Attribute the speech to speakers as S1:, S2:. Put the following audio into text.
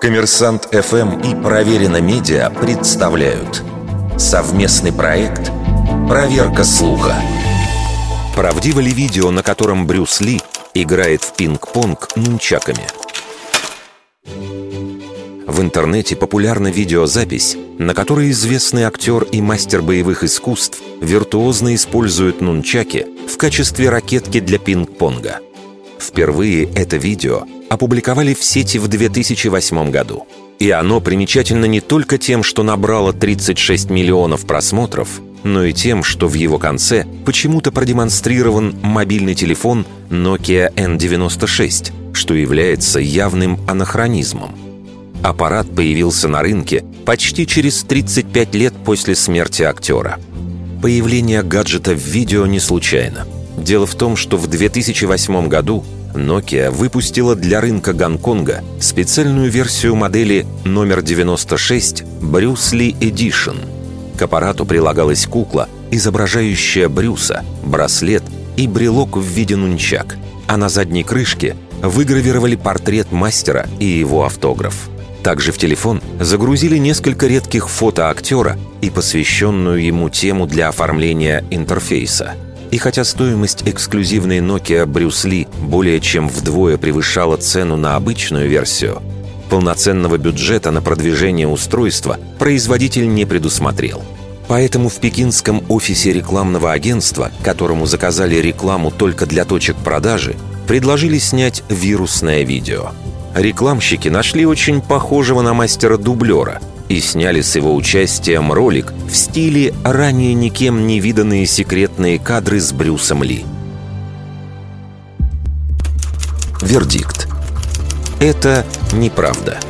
S1: Коммерсант ФМ и Проверено Медиа представляют совместный проект «Проверка слуха». Правдиво ли видео, на котором Брюс Ли играет в пинг-понг нунчаками? В интернете популярна видеозапись, на которой известный актер и мастер боевых искусств виртуозно использует нунчаки в качестве ракетки для пинг-понга. Впервые это видео опубликовали в сети в 2008 году. И оно примечательно не только тем, что набрало 36 миллионов просмотров, но и тем, что в его конце почему-то продемонстрирован мобильный телефон Nokia N96, что является явным анахронизмом. Аппарат появился на рынке почти через 35 лет после смерти актера. Появление гаджета в видео не случайно. Дело в том, что в 2008 году Nokia выпустила для рынка Гонконга специальную версию модели номер 96 Bruce Lee Edition. К аппарату прилагалась кукла, изображающая Брюса, браслет и брелок в виде нунчак, а на задней крышке выгравировали портрет мастера и его автограф. Также в телефон загрузили несколько редких фото актера и посвященную ему тему для оформления интерфейса. И хотя стоимость эксклюзивной Nokia Брюс Ли более чем вдвое превышала цену на обычную версию, полноценного бюджета на продвижение устройства производитель не предусмотрел. Поэтому в пекинском офисе рекламного агентства, которому заказали рекламу только для точек продажи, предложили снять вирусное видео – рекламщики нашли очень похожего на мастера-дублера и сняли с его участием ролик в стиле ранее никем не виданные секретные кадры с Брюсом Ли. Вердикт. Это неправда.